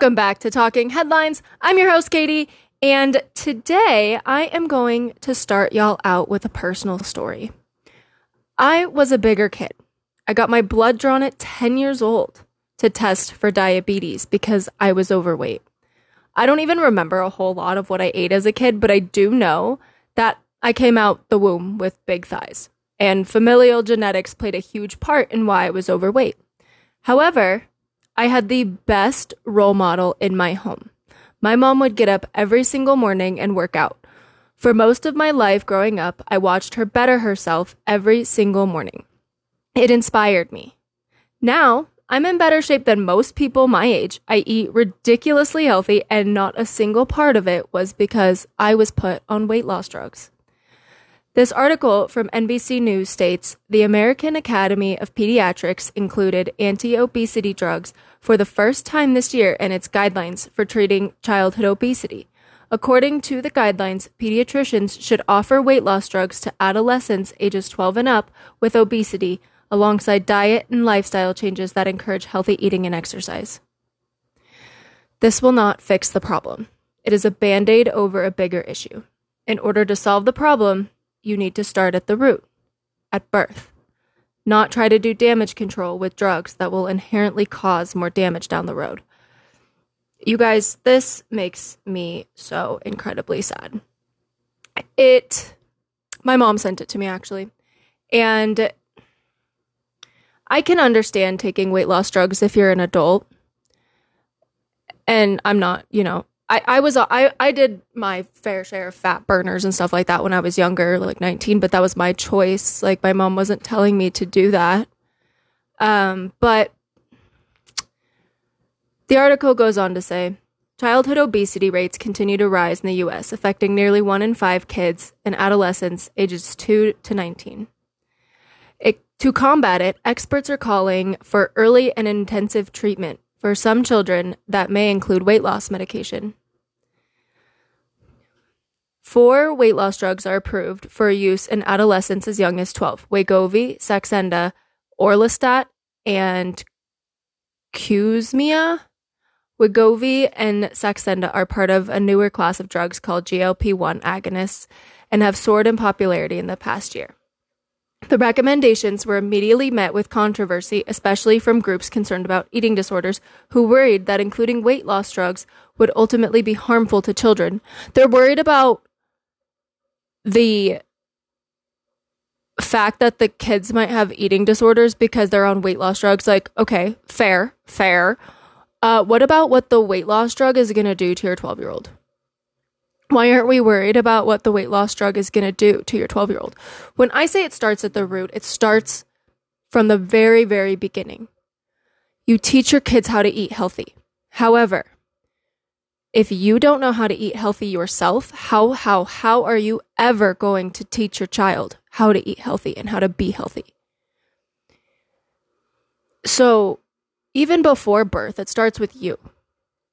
Welcome back to Talking Headlines. I'm your host, Katy, and today I am going to start y'all out with a personal story. I was a bigger kid. I got my blood drawn at 10 years old to test for diabetes because I was overweight. I don't even remember a whole lot of what I ate as a kid, but I do know that I came out the womb with big thighs, and familial genetics played a huge part in why I was overweight. However, I had the best role model in my home. My mom would get up every single morning and work out. For most of my life growing up, I watched her better herself every single morning. It inspired me. Now, I'm in better shape than most people my age. I eat ridiculously healthy, and not a single part of it was because I was put on weight loss drugs. This article from NBC News states the American Academy of Pediatrics included anti obesity drugs for the first time this year in its guidelines for treating childhood obesity. According to the guidelines, pediatricians should offer weight loss drugs to adolescents ages 12 and up with obesity alongside diet and lifestyle changes that encourage healthy eating and exercise. This will not fix the problem. It is a band aid over a bigger issue. In order to solve the problem, you need to start at the root, at birth. Not try to do damage control with drugs that will inherently cause more damage down the road. You guys, this makes me so incredibly sad. It, my mom sent it to me actually. And I can understand taking weight loss drugs if you're an adult. And I'm not, you know, I, I was I, I did my fair share of fat burners and stuff like that when I was younger, like 19, but that was my choice. Like my mom wasn't telling me to do that. Um, but the article goes on to say childhood obesity rates continue to rise in the US, affecting nearly one in five kids and adolescents ages 2 to 19. It, to combat it, experts are calling for early and intensive treatment for some children that may include weight loss medication. Four weight loss drugs are approved for use in adolescents as young as 12 Wegovy, Saxenda, Orlistat, and Qsymia. Wegovy and Saxenda are part of a newer class of drugs called GLP 1 agonists and have soared in popularity in the past year. The recommendations were immediately met with controversy, especially from groups concerned about eating disorders who worried that including weight loss drugs would ultimately be harmful to children. They're worried about the fact that the kids might have eating disorders because they're on weight loss drugs like okay fair fair. Uh, what about what the weight loss drug is going to do to your 12 year old why aren't we worried about what the weight loss drug is going to do to your 12 year old when i say it starts at the root it starts from the very very beginning. You teach your kids how to eat healthy. However if you don't know how to eat healthy yourself, how how how are you ever going to teach your child how to eat healthy and how to be healthy? So, even before birth, it starts with you.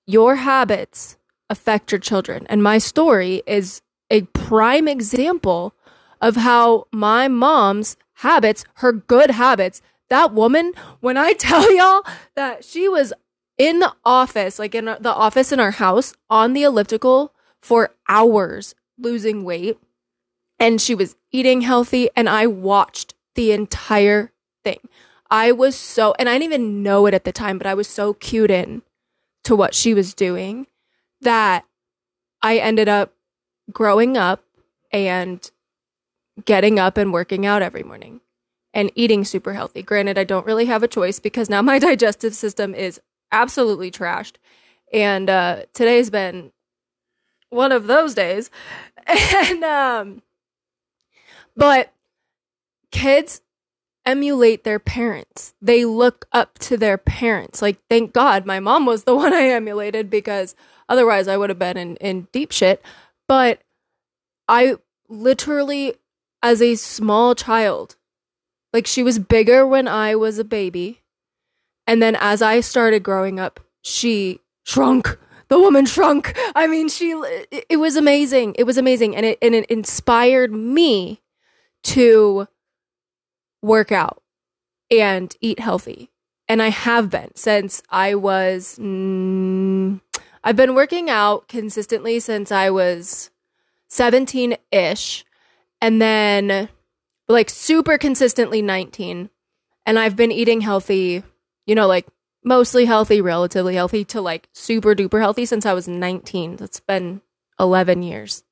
Your habits affect your children, and my story is a prime example of how my mom's habits, her good habits, that woman, when I tell y'all that she was in the office, like in the office in our house, on the elliptical for hours, losing weight. And she was eating healthy, and I watched the entire thing. I was so, and I didn't even know it at the time, but I was so cued in to what she was doing that I ended up growing up and getting up and working out every morning and eating super healthy. Granted, I don't really have a choice because now my digestive system is absolutely trashed. And uh, today's been one of those days. And um but kids emulate their parents. They look up to their parents. Like thank God my mom was the one I emulated because otherwise I would have been in, in deep shit. But I literally as a small child like she was bigger when I was a baby and then as I started growing up, she shrunk. The woman shrunk. I mean, she it was amazing. It was amazing and it and it inspired me to work out and eat healthy and I have been since I was. Mm, I've been working out consistently since I was 17 ish, and then like super consistently 19. And I've been eating healthy, you know, like mostly healthy, relatively healthy to like super duper healthy since I was 19. That's been 11 years.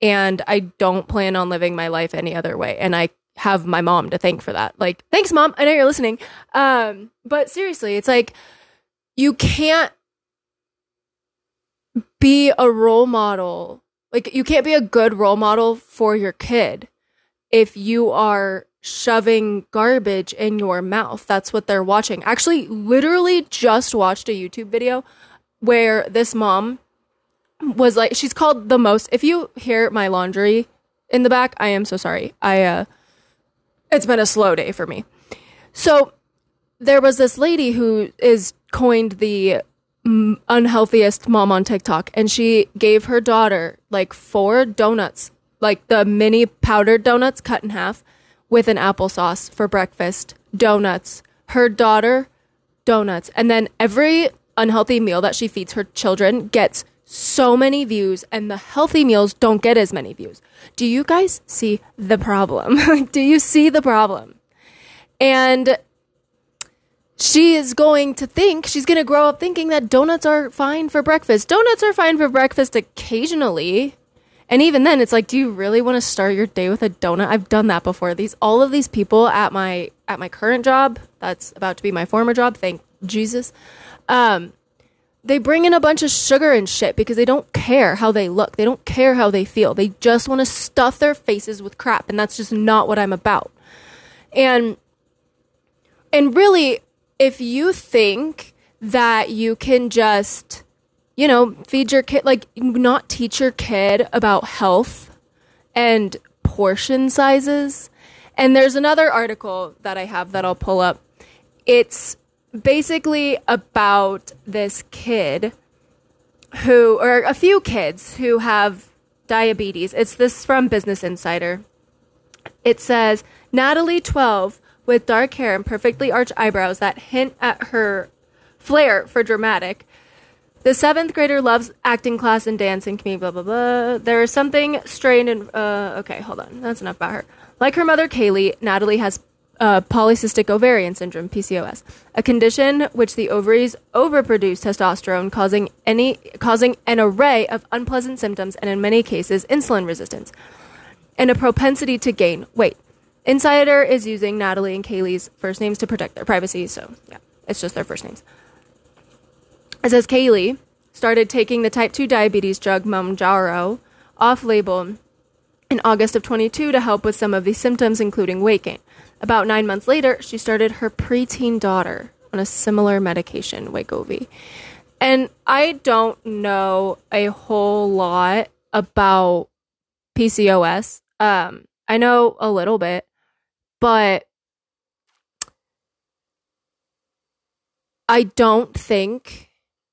And I don't plan on living my life any other way. And I have my mom to thank for that. Like, thanks, mom. I know you're listening. Um, but seriously, it's like you can't be a role model. Like, you can't be a good role model for your kid if you are shoving garbage in your mouth. That's what they're watching. Actually, literally just watched a YouTube video where this mom was like, she's called the most. If you hear my laundry in the back, I am so sorry. I, uh, it's been a slow day for me. So there was this lady who is coined the unhealthiest mom on TikTok, and she gave her daughter like four donuts, like the mini powdered donuts cut in half with an applesauce for breakfast, donuts. Her daughter, donuts. And then every unhealthy meal that she feeds her children gets so many views and the healthy meals don't get as many views. Do you guys see the problem? Do you see the problem? And she is going to think, she's going to grow up thinking that donuts are fine for breakfast. Donuts are fine for breakfast occasionally. And even then it's like, do you really want to start your day with a donut? I've done that before. These all of these people at my at my current job, that's about to be my former job, thank Jesus. Um they bring in a bunch of sugar and shit because they don't care how they look. They don't care how they feel. They just want to stuff their faces with crap and that's just not what I'm about. And and really if you think that you can just you know, feed your kid like not teach your kid about health and portion sizes. And there's another article that I have that I'll pull up. It's basically about this kid who, or a few kids who have diabetes. It's this from Business Insider. It says Natalie, 12, with dark hair and perfectly arched eyebrows that hint at her flair for dramatic. The seventh grader loves acting class and dancing community, blah, blah, blah. There is something strained and, uh, okay, hold on. That's enough about her. Like her mother, Kaylee, Natalie has uh, polycystic ovarian syndrome, PCOS, a condition which the ovaries overproduce testosterone, causing any causing an array of unpleasant symptoms and in many cases insulin resistance, and a propensity to gain weight. Insider is using Natalie and Kaylee's first names to protect their privacy, so yeah, it's just their first names. It says Kaylee started taking the type 2 diabetes drug Mounjaro off label in August of 22 to help with some of the symptoms, including weight gain. About nine months later, she started her preteen daughter on a similar medication, Wegovy. And I don't know a whole lot about PCOS. Um, I know a little bit, but I don't think,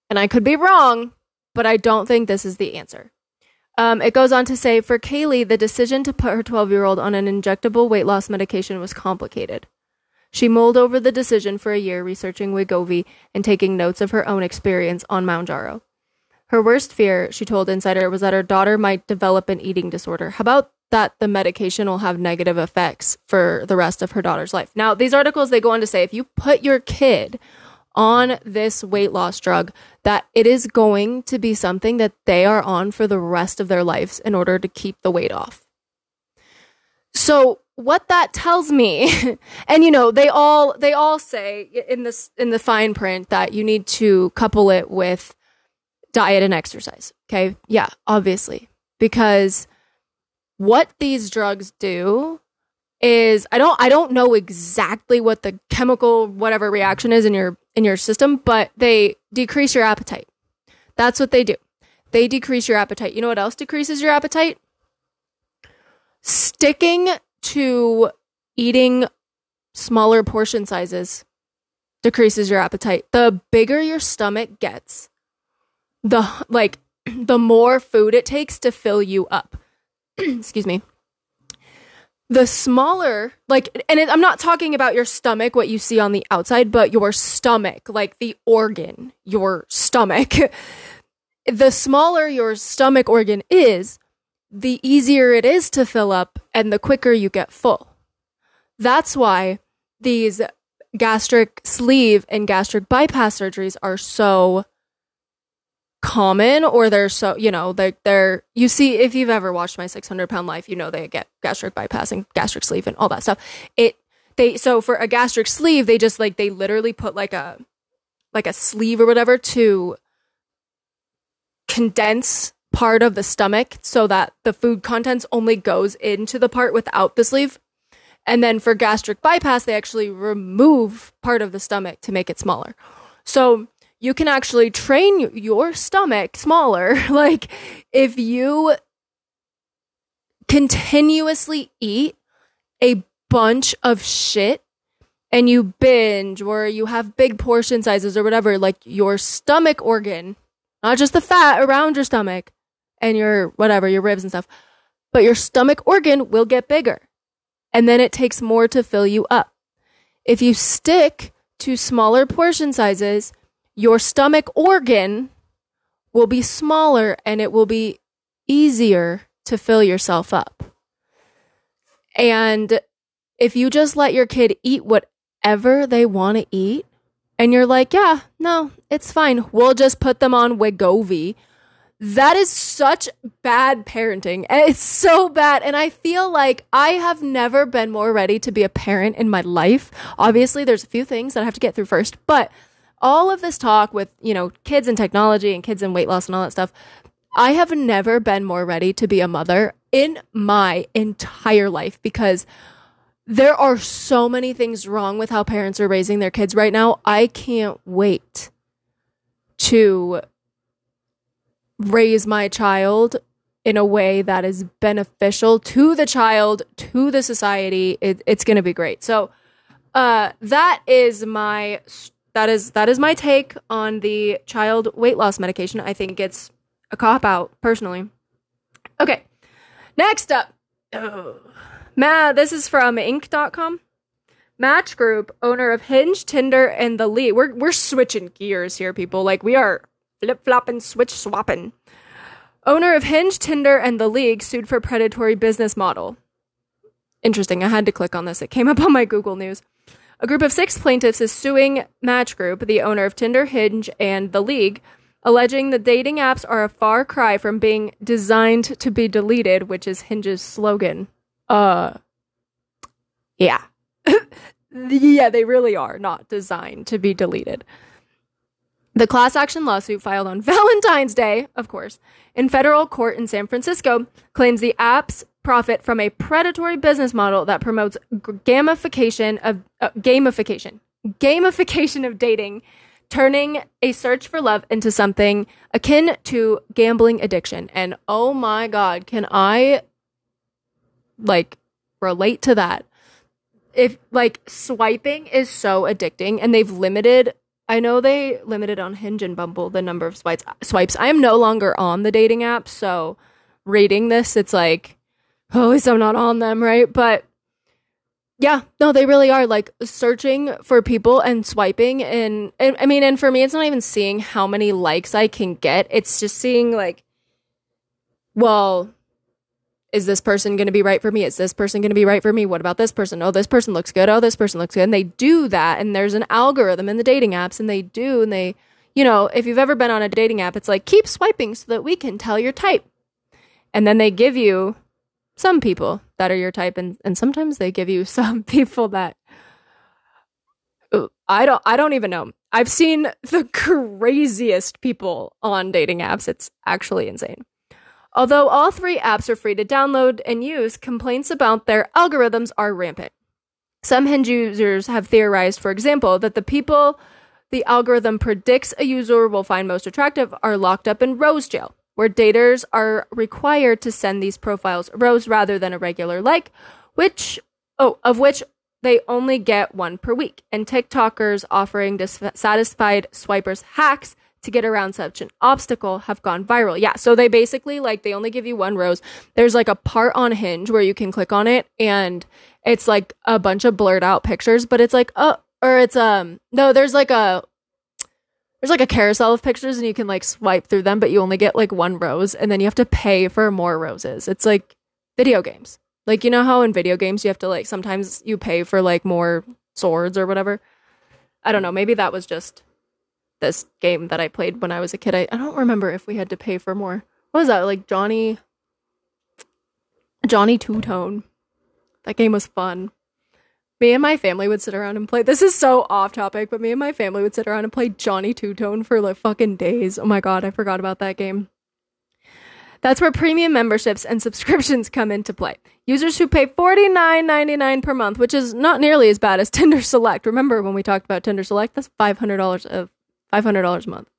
and I could be wrong, but I don't think this is the answer. Um, it goes on to say for Kaylee, the decision to put her 12 year old on an injectable weight loss medication was complicated. She mulled over the decision for a year, researching Wegovy and taking notes of her own experience on Mounjaro. Her worst fear, she told Insider, was that her daughter might develop an eating disorder. How about that the medication will have negative effects for the rest of her daughter's life? Now, these articles, they go on to say if you put your kid on this weight loss drug that it is going to be something that they are on for the rest of their lives in order to keep the weight off. So what that tells me and you know they all they all say in this in the fine print that you need to couple it with diet and exercise okay yeah obviously because what these drugs do is I don't I don't know exactly what the chemical whatever reaction is in your in your system, but they decrease your appetite. That's what they do. They decrease your appetite. You know what else decreases your appetite? Sticking to eating smaller portion sizes decreases your appetite. The bigger your stomach gets, the like the more food it takes to fill you up. Excuse me the smaller, like, and it, I'm not talking about your stomach, what you see on the outside, but your stomach, like the organ, your stomach. the smaller your stomach organ is, the easier it is to fill up and the quicker you get full. That's why these gastric sleeve and gastric bypass surgeries are so common or they're so you know they they're you see if you've ever watched my 600 pound life you know they get gastric bypass and gastric sleeve and all that stuff. It they so for a gastric sleeve they just like they literally put like a like a sleeve or whatever to condense part of the stomach so that the food contents only goes into the part without the sleeve. And then for gastric bypass they actually remove part of the stomach to make it smaller. So you can actually train your stomach smaller. like if you continuously eat a bunch of shit and you binge or you have big portion sizes or whatever, like your stomach organ, not just the fat around your stomach and your whatever, your ribs and stuff, but your stomach organ will get bigger. And then it takes more to fill you up. If you stick to smaller portion sizes, your stomach organ will be smaller and it will be easier to fill yourself up. And if you just let your kid eat whatever they want to eat, and you're like, yeah, no, it's fine. We'll just put them on Wegovy. That is such bad parenting. And it's so bad. And I feel like I have never been more ready to be a parent in my life. Obviously, there's a few things that I have to get through first, but all of this talk with, you know, kids and technology and kids and weight loss and all that stuff, I have never been more ready to be a mother in my entire life because there are so many things wrong with how parents are raising their kids right now. I can't wait to raise my child in a way that is beneficial to the child, to the society. It, it's going to be great. So, uh, that is my that is that is my take on the child weight loss medication. I think it's a cop out personally. Okay. Next up. Oh. This is from Inc.com. Match Group, owner of Hinge, Tinder, and The League. We're we're switching gears here, people. Like we are flip flopping, switch swapping. Owner of Hinge, Tinder, and The League sued for predatory business model. Interesting. I had to click on this. It came up on my Google News. A group of six plaintiffs is suing Match Group, the owner of Tinder, Hinge, and The League, alleging the dating apps are a far cry from being designed to be deleted, which is Hinge's slogan. Uh, yeah. yeah, they really are not designed to be deleted. The class action lawsuit filed on Valentine's Day, of course, in federal court in San Francisco claims the apps profit from a predatory business model that promotes gamification of uh, gamification gamification of dating turning a search for love into something akin to gambling addiction and oh my god can i like relate to that if like swiping is so addicting and they've limited I know they limited on Hinge and Bumble the number of swipes. Swipes. I am no longer on the dating app, so reading this, it's like oh, at least I'm not on them, right? But yeah, no, they really are like searching for people and swiping. And, and I mean, and for me, it's not even seeing how many likes I can get. It's just seeing like, well, is this person going to be right for me? Is this person going to be right for me? What about this person? Oh, this person looks good. Oh, this person looks good. And they do that. And there's an algorithm in the dating apps, and they do. And they, you know, if you've ever been on a dating app, it's like keep swiping so that we can tell your type. And then they give you some people that are your type and, and sometimes they give you some people that I don't I don't even know. I've seen the craziest people on dating apps. It's actually insane. Although all three apps are free to download and use, complaints about their algorithms are rampant. Some Hinge users have theorized, for example, that the people the algorithm predicts a user will find most attractive are locked up in rose jail where daters are required to send these profiles rose rather than a regular like, which oh, of which they only get one per week. And TikTokers offering dissatisfied swipers hacks to get around such an obstacle have gone viral. Yeah, so they basically like they only give you one rose. There's like a part on Hinge where you can click on it and it's like a bunch of blurred out pictures, but it's like oh or it's um no, there's like a there's like a carousel of pictures and you can like swipe through them, but you only get like one rose and then you have to pay for more roses. It's like video games. Like you know how in video games you have to like sometimes you pay for like more swords or whatever. I don't know, maybe that was just this game that I played when I was a kid. I, I don't remember if we had to pay for more. What was that? Like Johnny Johnny Two Tone. That game was fun me and my family would sit around and play. This is so off topic, but me and my family would sit around and play Johnny Two Tone for like fucking days. Oh my god, I forgot about that game. That's where premium memberships and subscriptions come into play. Users who pay $49.99 per month, which is not nearly as bad as Tinder Select. Remember when we talked about Tinder Select? That's $500 of $500 a month.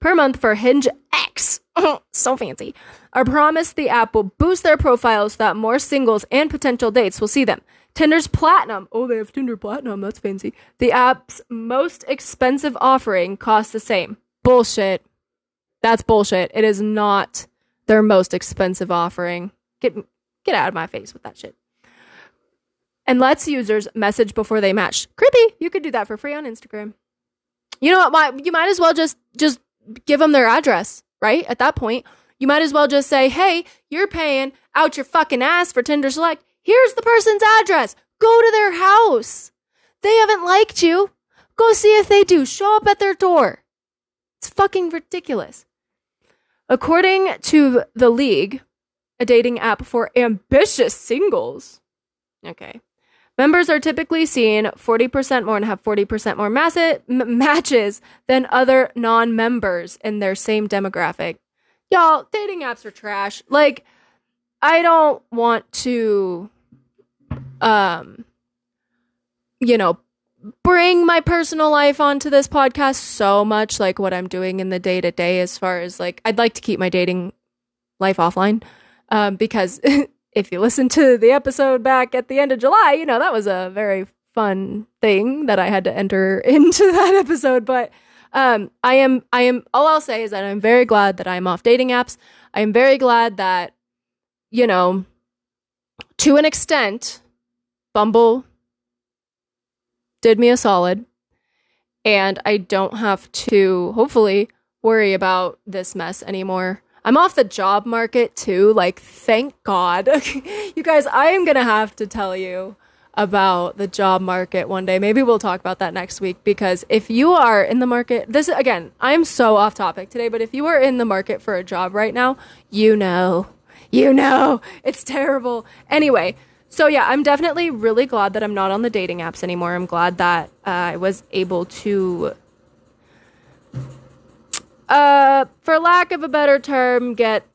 Per month for Hinge X. so fancy. Are promised the app will boost their profiles so that more singles and potential dates will see them. Tinder's Platinum. Oh, they have Tinder Platinum. That's fancy. The app's most expensive offering costs the same. Bullshit. That's bullshit. It is not their most expensive offering. Get get out of my face with that shit. And lets users message before they match. Creepy. You could do that for free on Instagram. You know what? you might as well just just give them their address, right? At that point, you might as well just say, "Hey, you're paying out your fucking ass for Tinder Select. Here's the person's address. Go to their house. They haven't liked you. Go see if they do. Show up at their door. It's fucking ridiculous. According to The League, a dating app for ambitious singles. Okay. Members are typically seen 40% more and have 40% more mass- m- matches than other non members in their same demographic. Y'all, dating apps are trash. Like, I don't want to um you know bring my personal life onto this podcast so much like what I'm doing in the day to day as far as like I'd like to keep my dating life offline um because if you listen to the episode back at the end of July, you know that was a very fun thing that I had to enter into that episode but um I am I am all I'll say is that I'm very glad that I'm off dating apps. I am very glad that you know to an extent Bumble did me a solid. And I don't have to, hopefully, worry about this mess anymore. I'm off the job market too. Like, thank God. you guys, I am going to have to tell you about the job market one day. Maybe we'll talk about that next week because if you are in the market, this again, I'm so off topic today, but if you are in the market for a job right now, you know, you know, it's terrible. Anyway, so yeah, I'm definitely really glad that I'm not on the dating apps anymore. I'm glad that uh, I was able to, uh, for lack of a better term, get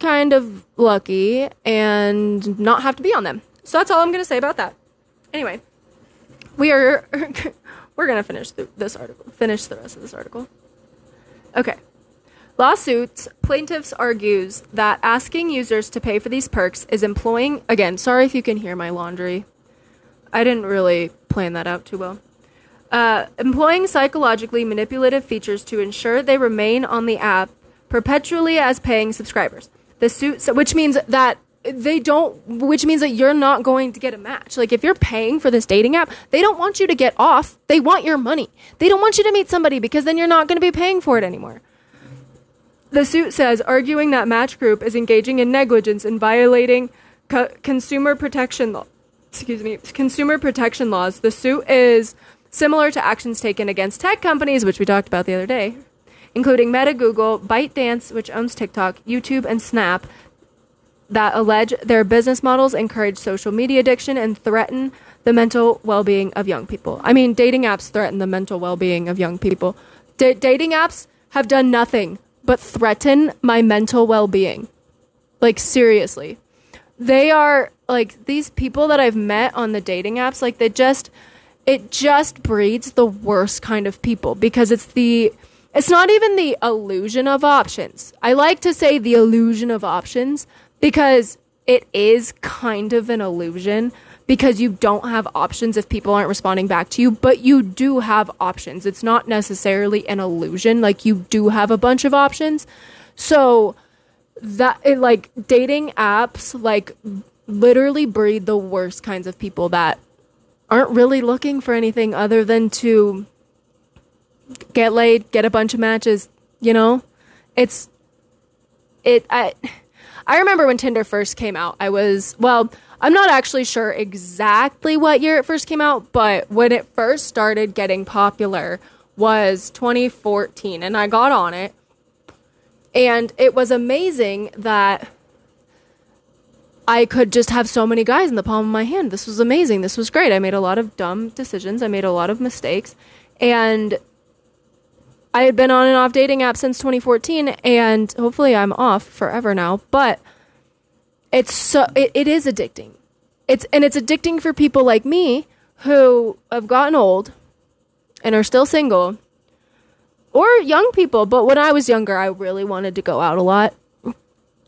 kind of lucky and not have to be on them. So that's all I'm gonna say about that. Anyway, we are we're gonna finish this article. Finish the rest of this article. Okay. Lawsuits, plaintiffs argues that asking users to pay for these perks is employing again, sorry if you can hear my laundry. I didn't really plan that out too well. Uh, employing psychologically manipulative features to ensure they remain on the app perpetually as paying subscribers. The suit, which means that they don't, which means that you're not going to get a match. Like if you're paying for this dating app, they don't want you to get off. They want your money. They don't want you to meet somebody because then you're not going to be paying for it anymore. The suit says arguing that Match Group is engaging in negligence and violating co- consumer protection law. Excuse me, consumer protection laws. The suit is similar to actions taken against tech companies, which we talked about the other day, including Meta, Google, ByteDance, which owns TikTok, YouTube, and Snap, that allege their business models encourage social media addiction and threaten the mental well-being of young people. I mean, dating apps threaten the mental well-being of young people. D- dating apps have done nothing but threaten my mental well being. Like, seriously. They are like these people that I've met on the dating apps, like, they just, it just breeds the worst kind of people because it's the, it's not even the illusion of options. I like to say the illusion of options because it is kind of an illusion because you don't have options if people aren't responding back to you, but you do have options. It's not necessarily an illusion. Like you do have a bunch of options. So that it, like dating apps like literally breed the worst kinds of people that aren't really looking for anything other than to get laid, get a bunch of matches, you know? It's it I I remember when Tinder first came out. I was well, I'm not actually sure exactly what year it first came out, but when it first started getting popular was 2014 and I got on it. And it was amazing that I could just have so many guys in the palm of my hand. This was amazing. This was great. I made a lot of dumb decisions. I made a lot of mistakes. And I had been on and off dating apps since 2014 and hopefully I'm off forever now, but it's so it, it is addicting. It's and it's addicting for people like me who have gotten old and are still single or young people, but when I was younger I really wanted to go out a lot.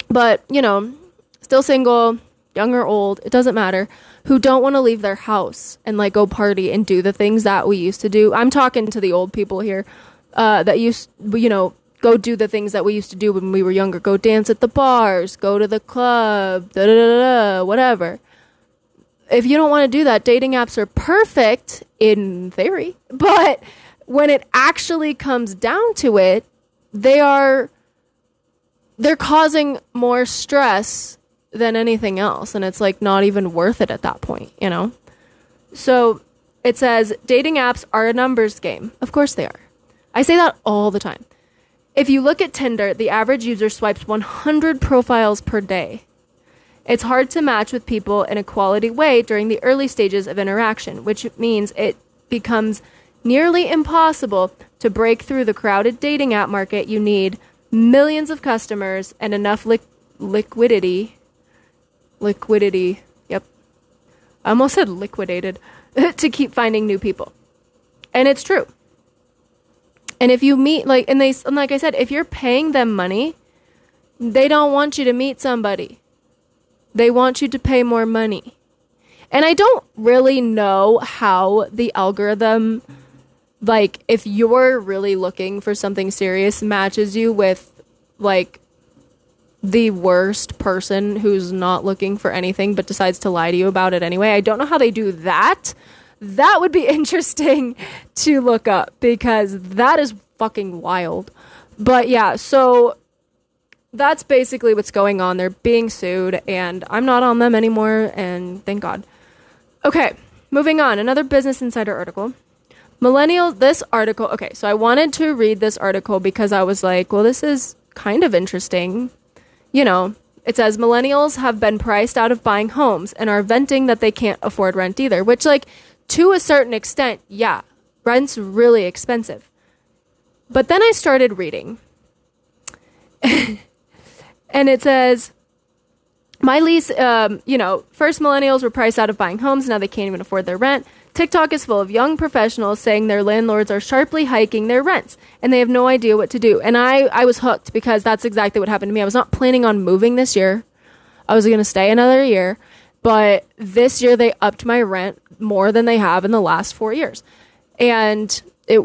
But, you know, still single, young or old, it doesn't matter, who don't want to leave their house and like go party and do the things that we used to do. I'm talking to the old people here uh, that used, you know, go do the things that we used to do when we were younger. Go dance at the bars, go to the club, da da da da, whatever. If you don't want to do that, dating apps are perfect in theory, but when it actually comes down to it, they are they're causing more stress than anything else and it's like not even worth it at that point, you know? So it says dating apps are a numbers game. Of course they are. I say that all the time. If you look at Tinder, the average user swipes 100 profiles per day. It's hard to match with people in a quality way during the early stages of interaction, which means it becomes nearly impossible to break through the crowded dating app market. You need millions of customers and enough li- liquidity. Liquidity. Yep. I almost said liquidated to keep finding new people. And it's true. And if you meet like and they and like I said, if you're paying them money, they don't want you to meet somebody. They want you to pay more money. And I don't really know how the algorithm like if you're really looking for something serious matches you with like the worst person who's not looking for anything but decides to lie to you about it anyway. I don't know how they do that that would be interesting to look up because that is fucking wild. But yeah, so that's basically what's going on. They're being sued, and I'm not on them anymore, and thank God. Okay, moving on. Another Business Insider article. Millennials, this article, okay, so I wanted to read this article because I was like, well, this is kind of interesting. You know, it says millennials have been priced out of buying homes and are venting that they can't afford rent either, which, like, to a certain extent, yeah, rent's really expensive. But then I started reading. and it says, my lease, um, you know, first millennials were priced out of buying homes. Now they can't even afford their rent. TikTok is full of young professionals saying their landlords are sharply hiking their rents and they have no idea what to do. And I, I was hooked because that's exactly what happened to me. I was not planning on moving this year. I was going to stay another year. But this year they upped my rent more than they have in the last four years. And it,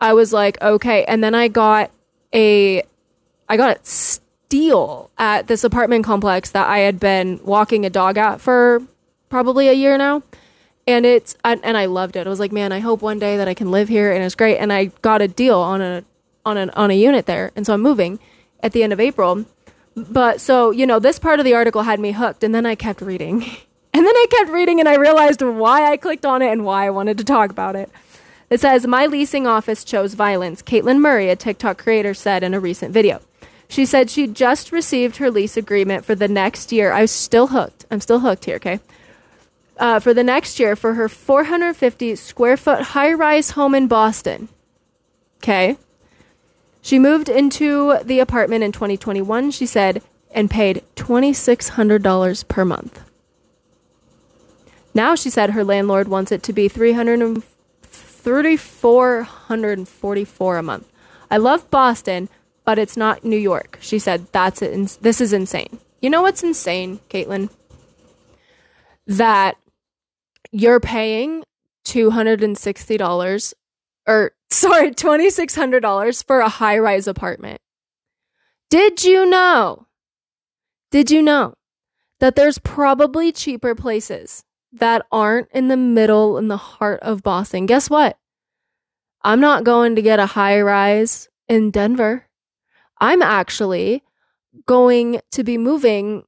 I was like, okay. And then I got a, I got a steal at this apartment complex that I had been walking a dog at for probably a year now. And it's, and I loved it. I was like, man, I hope one day that I can live here. And it's great. And I got a deal on a, on an, on a unit there. And so I'm moving at the end of April but so, you know, this part of the article had me hooked, and then I kept reading. and then I kept reading, and I realized why I clicked on it and why I wanted to talk about it. It says, My leasing office chose violence, Caitlin Murray, a TikTok creator, said in a recent video. She said she just received her lease agreement for the next year. I was still hooked. I'm still hooked here, okay? Uh, for the next year for her 450 square foot high rise home in Boston. Okay. She moved into the apartment in 2021, she said, and paid $2,600 per month. Now she said her landlord wants it to be 3444 a month. I love Boston, but it's not New York. She said that's it. This is insane. You know what's insane, Caitlin? That you're paying $260 or sorry, $2,600 for a high rise apartment. Did you know? Did you know that there's probably cheaper places that aren't in the middle in the heart of Boston? Guess what? I'm not going to get a high rise in Denver. I'm actually going to be moving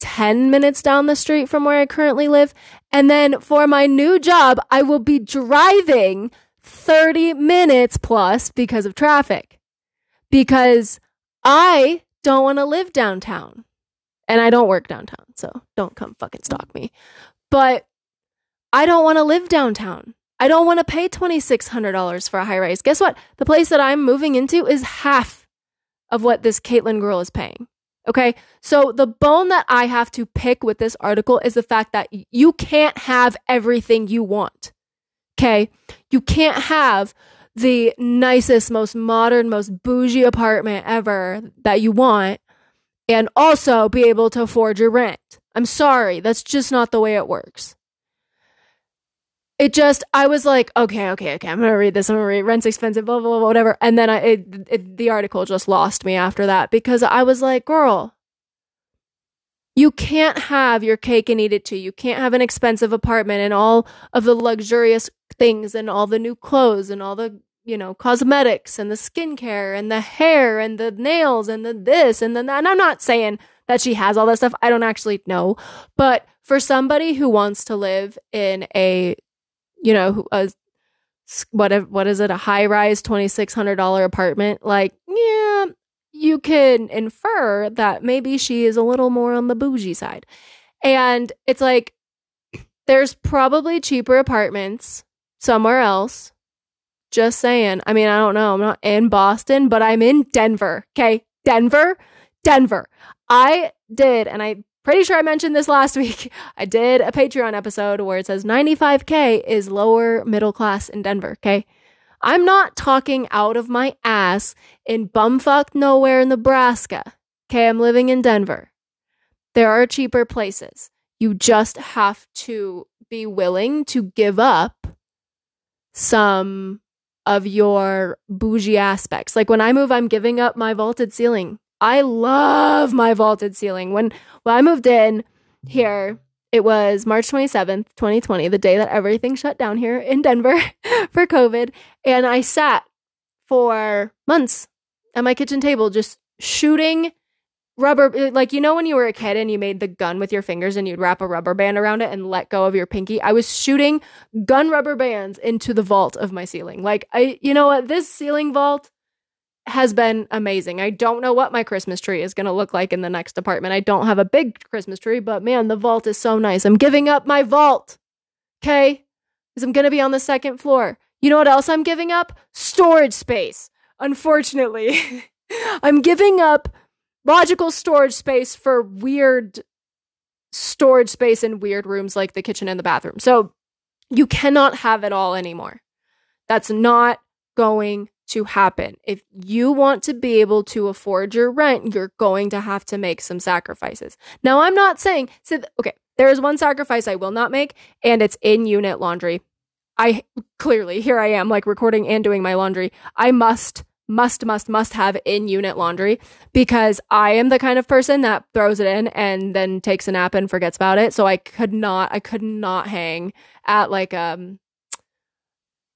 10 minutes down the street from where I currently live. And then for my new job, I will be driving 30 minutes plus because of traffic. Because I don't want to live downtown. And I don't work downtown, so don't come fucking stalk me. But I don't want to live downtown. I don't want to pay $2,600 for a high rise. Guess what? The place that I'm moving into is half of what this Caitlin girl is paying. Okay. So the bone that I have to pick with this article is the fact that you can't have everything you want. Okay. You can't have the nicest, most modern, most bougie apartment ever that you want and also be able to afford your rent. I'm sorry. That's just not the way it works. It just, I was like, okay, okay, okay, I'm gonna read this. I'm gonna read rent's expensive, blah, blah, blah, whatever. And then I, it, it, the article just lost me after that because I was like, girl, you can't have your cake and eat it too. You can't have an expensive apartment and all of the luxurious things and all the new clothes and all the, you know, cosmetics and the skincare and the hair and the nails and the this and then that. And I'm not saying that she has all that stuff. I don't actually know. But for somebody who wants to live in a, you know, a what what is it a high rise twenty six hundred dollar apartment like yeah you can infer that maybe she is a little more on the bougie side. And it's like, there's probably cheaper apartments somewhere else. Just saying. I mean, I don't know. I'm not in Boston, but I'm in Denver. Okay. Denver, Denver. I did, and I'm pretty sure I mentioned this last week. I did a Patreon episode where it says 95K is lower middle class in Denver. Okay. I'm not talking out of my ass in bumfuck nowhere in Nebraska. Okay, I'm living in Denver. There are cheaper places. You just have to be willing to give up some of your bougie aspects. Like when I move, I'm giving up my vaulted ceiling. I love my vaulted ceiling. When when I moved in here, it was March 27th, 2020, the day that everything shut down here in Denver for COVID. And I sat for months at my kitchen table just shooting rubber like you know when you were a kid and you made the gun with your fingers and you'd wrap a rubber band around it and let go of your pinky i was shooting gun rubber bands into the vault of my ceiling like i you know what this ceiling vault has been amazing. I don't know what my Christmas tree is going to look like in the next apartment. I don't have a big Christmas tree, but man, the vault is so nice. I'm giving up my vault. Okay? Because I'm going to be on the second floor. You know what else I'm giving up? Storage space. Unfortunately, I'm giving up logical storage space for weird storage space in weird rooms like the kitchen and the bathroom. So you cannot have it all anymore. That's not going to happen. If you want to be able to afford your rent, you're going to have to make some sacrifices. Now, I'm not saying, so th- okay, there is one sacrifice I will not make, and it's in unit laundry. I clearly, here I am, like recording and doing my laundry. I must, must, must, must have in unit laundry because I am the kind of person that throws it in and then takes a nap and forgets about it. So I could not, I could not hang at like, um,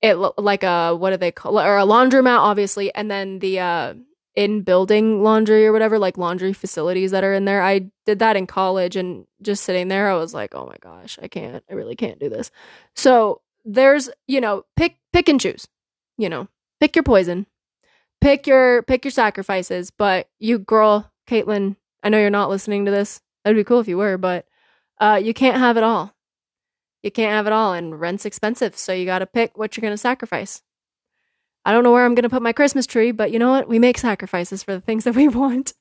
it like a what do they call or a laundromat obviously. And then the uh in building laundry or whatever like laundry facilities that are in there. I did that in college and just sitting there i was like oh my gosh i can't i really can't do this. So there's you know pick pick and choose you know pick your poison pick your pick your sacrifices but you girl caitlin i know you're not listening to this that'd be cool if you were but uh you can't have it all you can't have it all, and rent's expensive, so you got to pick what you're going to sacrifice. I don't know where I'm going to put my Christmas tree, but you know what? We make sacrifices for the things that we want.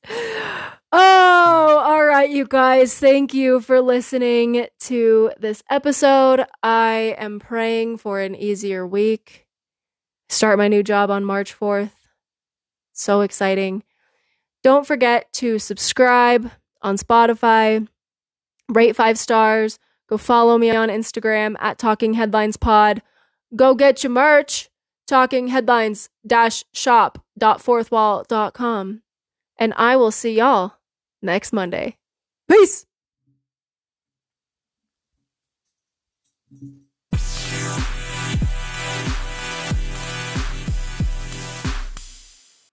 Oh, all right, you guys. Thank you for listening to this episode. I am praying for an easier week. Start my new job on March 4th. So exciting. Don't forget to subscribe on Spotify, rate five stars Go follow me on Instagram at Talking Headlines Pod. Go get your merch, Talking talkingheadlines-shop.fourthwall.com. And I will see y'all next Monday. Peace.